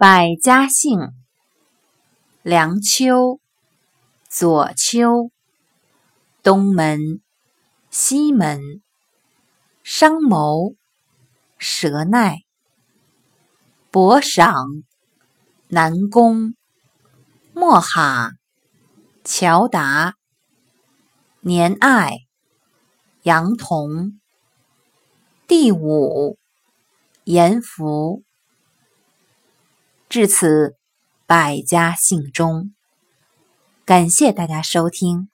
百家姓：梁丘、左丘、东门、西门、商谋、舌耐、博赏、南宫、莫哈、乔达、年爱、杨童。第五，严福。至此，百家姓中。感谢大家收听。